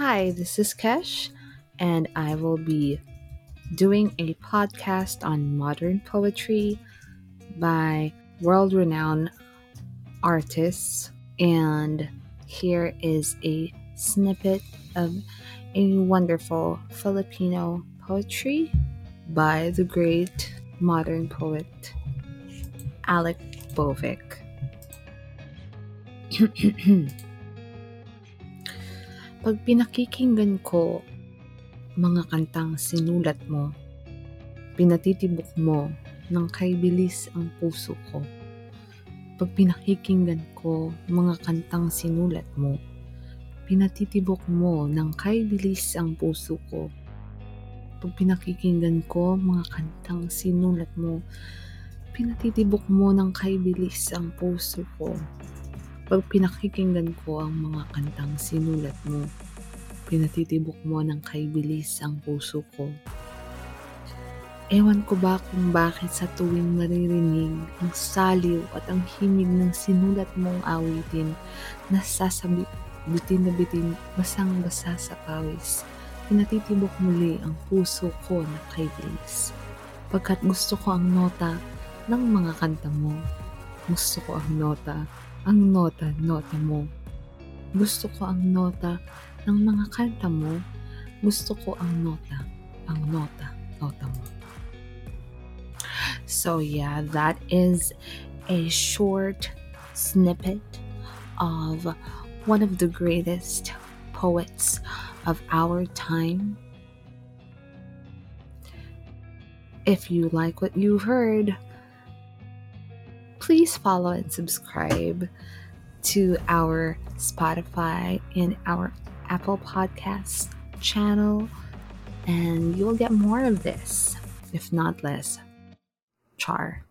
Hi, this is Kesh, and I will be doing a podcast on modern poetry by world renowned artists. And here is a snippet of a wonderful Filipino poetry by the great modern poet Alec Bovic. Pag pinakikinggan ko mga kantang sinulat mo, pinatitibok mo ng kaibilis ang puso ko. Pag pinakikinggan ko mga kantang sinulat mo, pinatitibok mo ng kaibilis ang puso ko. Pag pinakikinggan ko mga kantang sinulat mo, pinatitibok mo ng kaibilis ang puso ko. Pag pinakikinggan ko ang mga kantang sinulat mo, pinatitibok mo ng kaibilis ang puso ko. Ewan ko ba kung bakit sa tuwing maririnig ang saliw at ang himig ng sinulat mong awitin, nasasabit bitin na bitin, basang-basa sa pawis. Pinatitibok muli ang puso ko na kaibilis. Pagkat gusto ko ang nota ng mga kanta mo. Gusto ko ang nota ang nota-nota mo. Gusto ko ang nota ng mga kanta mo. Gusto ko ang nota, ang nota-nota mo. So yeah, that is a short snippet of one of the greatest poets of our time. If you like what you've heard, please follow and subscribe to our Spotify and our Apple Podcast channel, and you'll get more of this, if not less. Char.